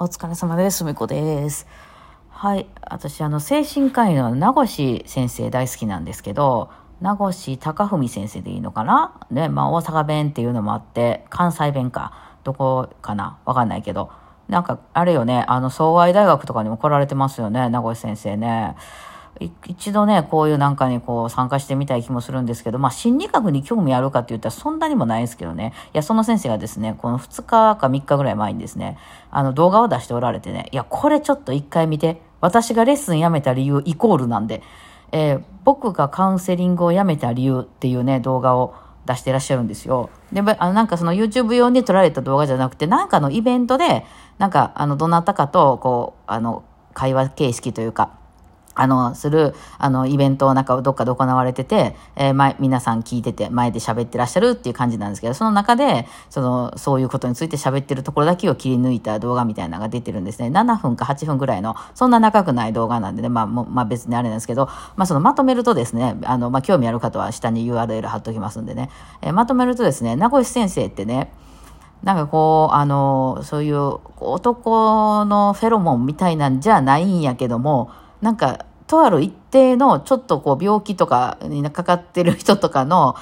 お疲れ様です。みこです。はい。私、あの、精神科医の名越先生大好きなんですけど、名越隆文先生でいいのかな？ね、まあ、大阪弁っていうのもあって、関西弁か。どこかな？わかんないけど。なんか、あれよね、あの、総合大学とかにも来られてますよね、名越先生ね。一度ね、こういうなんかにこう参加してみたい気もするんですけど、まあ心理学に興味あるかって言ったらそんなにもないですけどね。いや、その先生がですね、この2日か3日ぐらい前にですね、あの動画を出しておられてね、いや、これちょっと一回見て、私がレッスンやめた理由イコールなんで、えー僕がカウンセリングをやめた理由っていうね、動画を出してらっしゃるんですよ。で、あの、なんかその YouTube 用に撮られた動画じゃなくて、なんかのイベントで、なんか、あの、どなたかと、こう、あの、会話形式というか、あの、する、あの、イベントをなんかどっかで行われてて、えー前、皆さん聞いてて、前で喋ってらっしゃるっていう感じなんですけど、その中で、その、そういうことについて喋ってるところだけを切り抜いた動画みたいなのが出てるんですね。7分か8分ぐらいの、そんな長くない動画なんでね、まあ、もまあ別にあれなんですけど、まあそのまとめるとですね、あの、まあ興味ある方は下に URL 貼っときますんでね、えーまとめるとですね、名越先生ってね、なんかこう、あの、そういう男のフェロモンみたいなんじゃないんやけども、なんか、とある一定のちょっとこう病気とかにかかってる人とかの、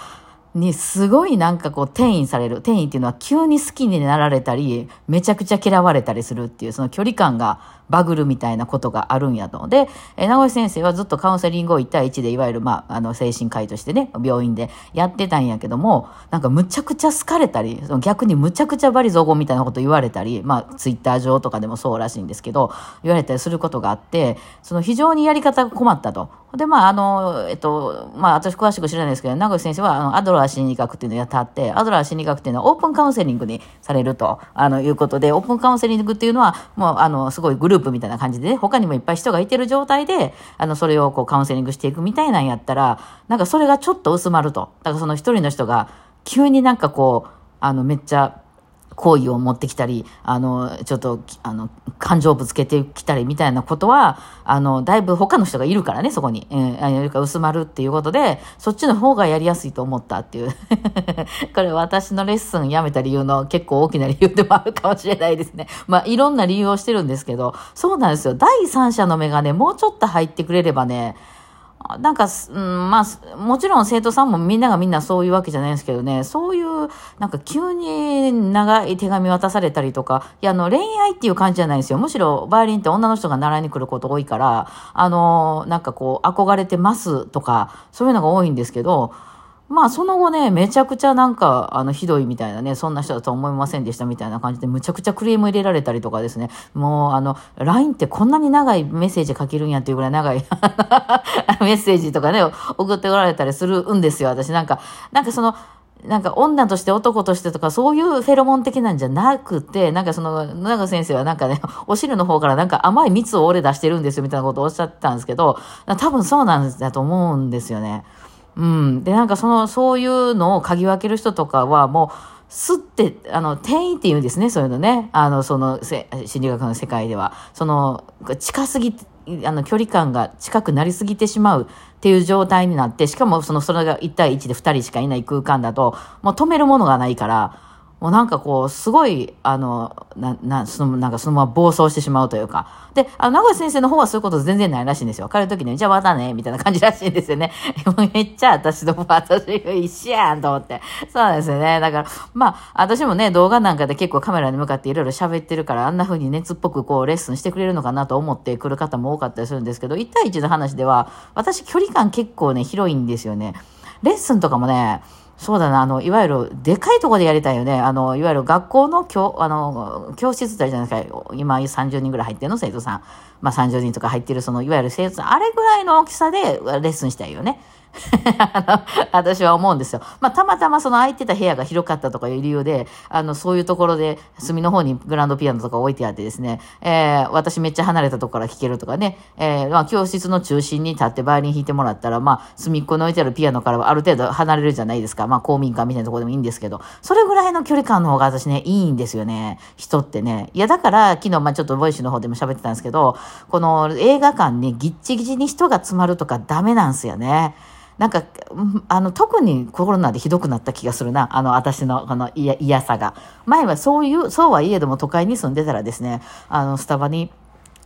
にすごいなんかこう転移される。転移っていうのは急に好きになられたり、めちゃくちゃ嫌われたりするっていう、その距離感がバグるみたいなことがあるんやと。で、え名越先生はずっとカウンセリングを1対1で、いわゆるまあ、あの、精神科医としてね、病院でやってたんやけども、なんかむちゃくちゃ好かれたり、その逆にむちゃくちゃバリ雑言みたいなこと言われたり、まあ、ツイッター上とかでもそうらしいんですけど、言われたりすることがあって、その非常にやり方が困ったと。で、まあ、あの、えっと、まあ、私詳しく知らないですけど、名越先生は、あの、アドラー心理学っていうのをやってあって、アドラー心理学っていうのはオープンカウンセリングにされると、あの、いうことで、オープンカウンセリングっていうのは、もう、あの、すごいグループみたいな感じでね、他にもいっぱい人がいてる状態で、あの、それをこう、カウンセリングしていくみたいなんやったら、なんかそれがちょっと薄まると。だからその一人の人が、急になんかこう、あの、めっちゃ、好意を持ってきたり、あの、ちょっと、あの、感情をぶつけてきたりみたいなことは、あの、だいぶ他の人がいるからね、そこに。えー、あの薄まるっていうことで、そっちの方がやりやすいと思ったっていう。これ私のレッスンやめた理由の結構大きな理由でもあるかもしれないですね。まあ、いろんな理由をしてるんですけど、そうなんですよ。第三者の目がね、もうちょっと入ってくれればね、なんか、うん、まあ、もちろん生徒さんもみんながみんなそういうわけじゃないんですけどね、そういう、なんか急に長い手紙渡されたりとか、いや、あの、恋愛っていう感じじゃないですよ。むしろ、バイオリンって女の人が習いに来ること多いから、あの、なんかこう、憧れてますとか、そういうのが多いんですけど、まあ、その後ね、めちゃくちゃなんか、あの、ひどいみたいなね、そんな人だと思いませんでしたみたいな感じで、むちゃくちゃクレーム入れられたりとかですね、もう、あの、LINE ってこんなに長いメッセージ書けるんやっていうぐらい長い メッセージとかね、送っておられたりするんですよ、私。なんか、なんかその、なんか女として男としてとかそういうフェロモン的なんじゃなくて、なんかその、野中先生はなんかね、お汁の方からなんか甘い蜜を俺出してるんですよみたいなことをおっしゃってたんですけど、多分そうなんだと思うんですよね。うん。で、なんかその、そういうのを嗅ぎ分ける人とかはもう、すって、あの、転移って言うんですね、そういうのね。あの、その、心理学の世界では。その、近すぎ、あの、距離感が近くなりすぎてしまうっていう状態になって、しかもその、それが1対1で2人しかいない空間だと、もう止めるものがないから、もうなんかこう、すごい、あの、な、な、その、なんかそのまま暴走してしまうというか。で、あの、名越先生の方はそういうこと全然ないらしいんですよ。彼の時に、じゃあまたね、みたいな感じらしいんですよね。めっちゃ私と私一緒やんと思って。そうですよね。だから、まあ、私もね、動画なんかで結構カメラに向かっていろいろ喋ってるから、あんな風に熱っぽくこう、レッスンしてくれるのかなと思ってくる方も多かったりするんですけど、1対1の話では、私距離感結構ね、広いんですよね。レッスンとかもね、そうだな、あの、いわゆる、でかいところでやりたいよね。あの、いわゆる学校の教、あの、教室ってあるじゃないですか。今30人ぐらい入ってるの、生徒さん。まあ30人とか入ってる、その、いわゆる生徒さん、あれぐらいの大きさでレッスンしたいよね。あの私は思うんですよ。まあ、たまたまその空いてた部屋が広かったとかいう理由で、あの、そういうところで、隅の方にグランドピアノとか置いてあってですね、えー、私めっちゃ離れたとこから聴けるとかね、えー、まあ、教室の中心に立ってバイオリン弾いてもらったら、まあ、隅っこに置いてあるピアノからはある程度離れるじゃないですか。まあ、公民館みたいなとこでもいいんですけど、それぐらいの距離感の方が私ね、いいんですよね。人ってね。いや、だから、昨日、まあ、ちょっとボイシュの方でも喋ってたんですけど、この映画館にぎっちぎちに人が詰まるとかダメなんですよね。なんか、あの、特にコロナでひどくなった気がするな。あの、私の、この嫌さが。前はそういう、そうはいえども都会に住んでたらですね、あの、スタバに、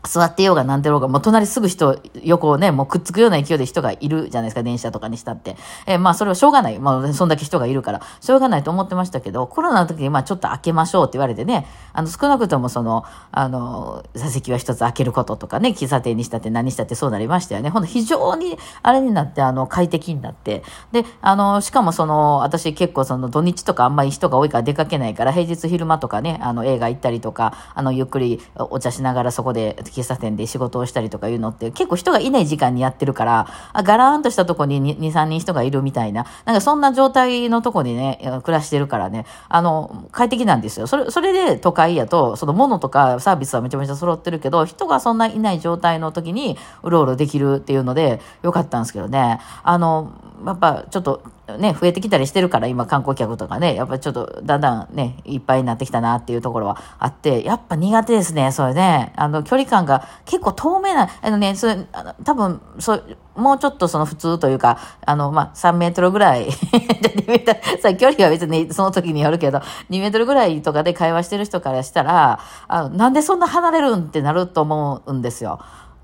座ってようがなんてろうが、もう隣すぐ人、横をね、もうくっつくような勢いで人がいるじゃないですか、電車とかにしたって。えー、まあそれはしょうがない。まあそんだけ人がいるから、しょうがないと思ってましたけど、コロナの時にまあちょっと開けましょうって言われてね、あの少なくともその、あの、座席は一つ開けることとかね、喫茶店にしたって何したってそうなりましたよね。ほんと非常にあれになって、あの、快適になって。で、あの、しかもその、私結構その土日とかあんまり人が多いから出かけないから、平日昼間とかね、あの映画行ったりとか、あの、ゆっくりお茶しながらそこで喫茶店で仕事をしたりとかいうのって結構人がいない時間にやってるから、あガラーンとしたとこに2、3人人がいるみたいな、なんかそんな状態のとこにね、暮らしてるからね、あの、快適なんですよ。それ、それで都会やと、その物とかサービスはめちゃめちゃ揃ってるけど、人がそんないない状態の時にうろうろできるっていうので、よかったんですけどね。あの、やっぱちょっとね、増えてきたりしてるから、今観光客とかね、やっぱちょっとだんだんね、いっぱいになってきたなっていうところはあって、やっぱ苦手ですね、それね。あの、距離感が結構透明な、あのね、それ、あの多分、そう、もうちょっとその普通というか、あの、まあ、3メートルぐらい 2メートル、さ、距離は別にその時によるけど、2メートルぐらいとかで会話してる人からしたら、あなんでそんな離れるんってなると思うんですよ。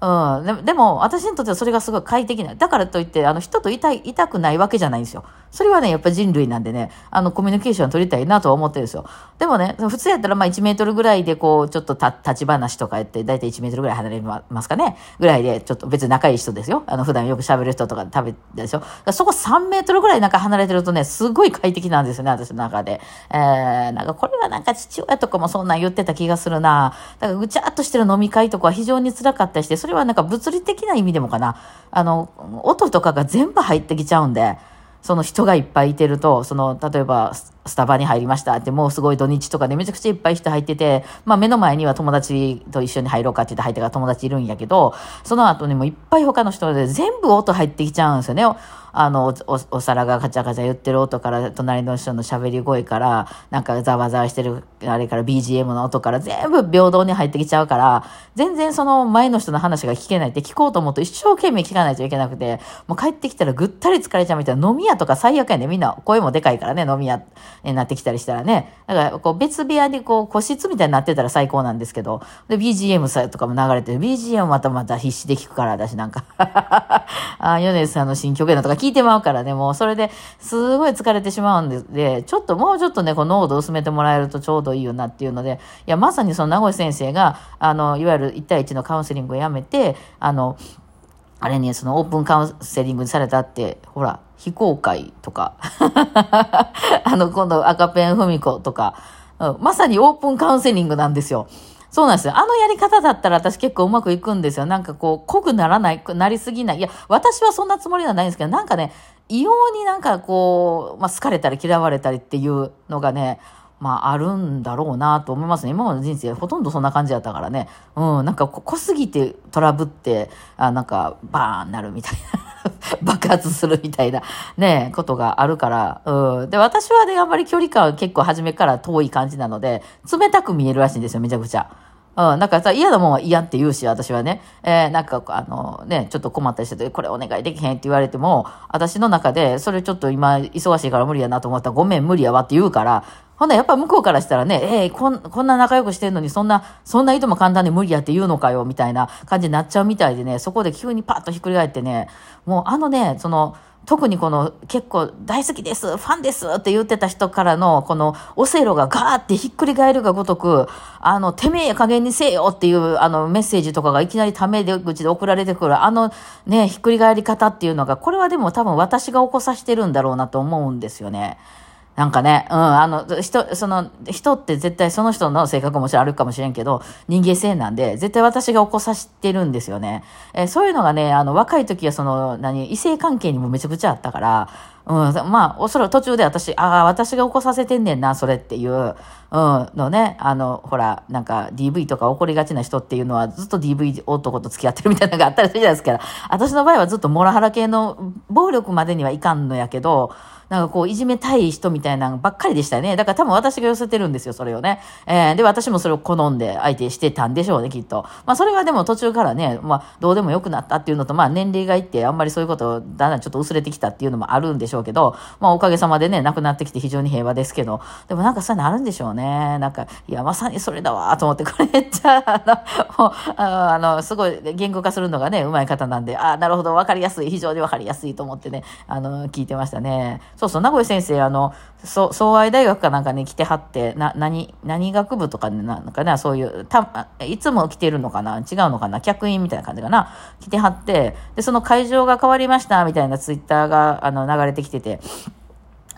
うん、ででも、私にとってはそれがすごい快適な。だからといって、あの、人といたい、いたくないわけじゃないんですよ。それはね、やっぱ人類なんでね、あの、コミュニケーション取りたいなとは思ってるんですよ。でもね、普通やったら、まあ1メートルぐらいで、こう、ちょっとた、立ち話とか言って、だいたい1メートルぐらい離れますかね。ぐらいで、ちょっと別に仲いい人ですよ。あの、普段よく喋る人とか食べてでしょ。そこ3メートルぐらいなんか離れてるとね、すごい快適なんですよね、私の中で。えー、なんかこれはなんか父親とかもそんなん言ってた気がするな。だからぐちゃっとしてる飲み会とかは非常に辛かったりして、それははなんか物理的な意味でもかな。あの、音とかが全部入ってきちゃうんで、その人がいっぱいいてると、その、例えば、スタバに入りましたって、もうすごい土日とかでめちゃくちゃいっぱい人入ってて、まあ目の前には友達と一緒に入ろうかって言って入ってから友達いるんやけど、その後にもいっぱい他の人で全部音入ってきちゃうんですよね。あのお、お皿がガチャガチャ言ってる音から、隣の人の喋り声から、なんかざわざわしてる、あれから BGM の音から全部平等に入ってきちゃうから、全然その前の人の話が聞けないって聞こうと思うと一生懸命聞かないといけなくて、もう帰ってきたらぐったり疲れちゃうみたいな飲み屋とか最悪やね。みんな声もでかいからね、飲み屋なってきたりしたらね。だからこう別部屋にこう個室みたいになってたら最高なんですけど、で BGM さとかも流れてる。BGM またまた必死で聞くから、私なんか。あ、米津さんの新曲やなとか聞いてまうからね、もうそれですごい疲れてしまうんで、でちょっともうちょっとね、この濃度薄めてもらえるとちょうどいいよなっていうので、いや、まさにその名越先生が、あの、いわゆる1対1のカウンセリングをやめて、あの、あれに、そのオープンカウンセリングにされたって、ほら、非公開とか、あの、今度赤ペン文子とか、うん、まさにオープンカウンセリングなんですよ。そうなんですよ。あのやり方だったら私結構うまくいくんですよ。なんかこう、濃くならない、なりすぎない。いや、私はそんなつもりはないんですけど、なんかね、異様になんかこう、まあ、好かれたり嫌われたりっていうのがね、まあ、あるんだろうなと思いますね。今までの人生ほとんどそんな感じだったからね。うん、なんか濃すぎてトラブって、あなんかバーンなるみたいな。爆発するみたいなね、ことがあるから。うん。で、私はね、あんまり距離感結構初めから遠い感じなので、冷たく見えるらしいんですよ、めちゃくちゃ。うん、なんかさ、嫌なもんは嫌って言うし、私はね。えー、なんか、あの、ね、ちょっと困ったりしてて、これお願いできへんって言われても、私の中で、それちょっと今、忙しいから無理やなと思ったら、ごめん、無理やわって言うから、ほんなやっぱ向こうからしたらね、えー、こん、こんな仲良くしてんのに、そんな、そんな人も簡単に無理やって言うのかよ、みたいな感じになっちゃうみたいでね、そこで急にパッとひっくり返ってね、もうあのね、その、特にこの結構大好きです、ファンですって言ってた人からのこのオセロがガーってひっくり返るがごとく、あの、てめえ加減にせえよっていうあのメッセージとかがいきなりため口で送られてくる、あのね、ひっくり返り方っていうのが、これはでも多分私が起こさせてるんだろうなと思うんですよね。なんかね、うん、あの、人、その、人って絶対その人の性格もちろんあるかもしれんけど、人間性なんで、絶対私が起こさせてるんですよね。えー、そういうのがね、あの、若い時はその、何、異性関係にもめちゃくちゃあったから、うん、まあ、おそらく途中で私、ああ、私が起こさせてんねんな、それっていう、うん、のね、あの、ほら、なんか DV とか起こりがちな人っていうのはずっと DV 男と付き合ってるみたいなのがあったりするじゃないですか。私の場合はずっとモラハラ系の暴力までにはいかんのやけど、なんかこう、いじめたい人みたいなのばっかりでしたね。だから多分私が寄せてるんですよ、それをね。えー、で、私もそれを好んで相手してたんでしょうね、きっと。まあ、それがでも途中からね、まあ、どうでもよくなったっていうのと、まあ、年齢がいってあんまりそういうことだんだんちょっと薄れてきたっていうのもあるんでしょうけど、まあ、おかげさまでね、亡くなってきて非常に平和ですけど、でもなんかそういうのあるんでしょうね。なんか、いや、まさにそれだわ、と思って、これめっちゃ、あの、あの、すごい言語化するのがね、うまい方なんで、ああ、なるほど、わかりやすい、非常にわかりやすいと思ってね、あの、聞いてましたね。そうそう、名古屋先生あの、そ総愛大学かなんかに来てはって、な、何、何学部とかなんかな、そういう、た、いつも来てるのかな違うのかな客員みたいな感じかな来てはって、で、その会場が変わりましたみたいなツイッターが、あの、流れてきてて、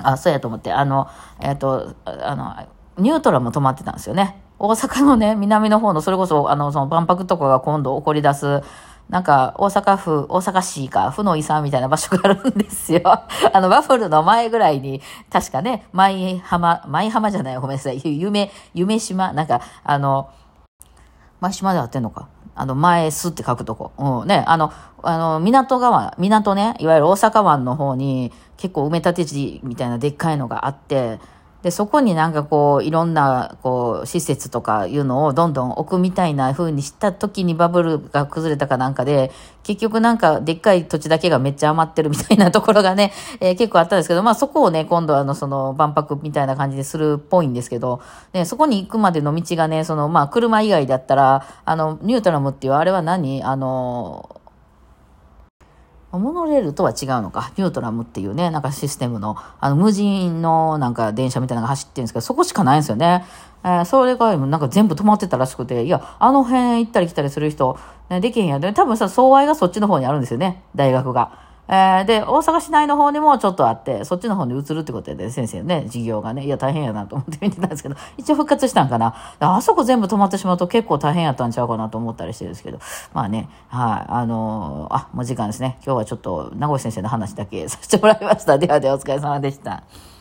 あ、そうやと思って、あの、えっ、ー、と、あの、ニュートラも止まってたんですよね。大阪のね、南の方の、それこそ、あの、その万博とかが今度起こり出す、なんか、大阪府、大阪市か、府の遺産みたいな場所があるんですよ。あの、バブルの前ぐらいに、確かね、舞浜、舞浜じゃない、ごめんなさい、夢、夢島、なんか、あの、舞島で合ってんのか。あの、前すって書くとこ。うん、ね、あの、あの、港川、港ね、いわゆる大阪湾の方に、結構埋め立て地みたいなでっかいのがあって、で、そこになんかこう、いろんな、こう、施設とかいうのをどんどん置くみたいな風にした時にバブルが崩れたかなんかで、結局なんかでっかい土地だけがめっちゃ余ってるみたいなところがね、えー、結構あったんですけど、まあそこをね、今度あの、その万博みたいな感じでするっぽいんですけど、ね、そこに行くまでの道がね、その、まあ車以外だったら、あの、ニュートラムっていうあれは何？あの、モノレールとは違うのか。ニュートラムっていうね、なんかシステムの、あの、無人のなんか電車みたいなのが走ってるんですけど、そこしかないんですよね。えー、それがなんか全部止まってたらしくて、いや、あの辺行ったり来たりする人、ね、できへんやで、多分さ、相愛がそっちの方にあるんですよね、大学が。えー、で、大阪市内の方にもちょっとあって、そっちの方に移るってことで、先生ね、授業がね、いや、大変やなと思って見てたんですけど、一応復活したんかな。あそこ全部止まってしまうと結構大変やったんちゃうかなと思ったりしてるんですけど、まあね、はい、あのー、あ、もう時間ですね。今日はちょっと、名越先生の話だけさせてもらいました。ではではお疲れ様でした。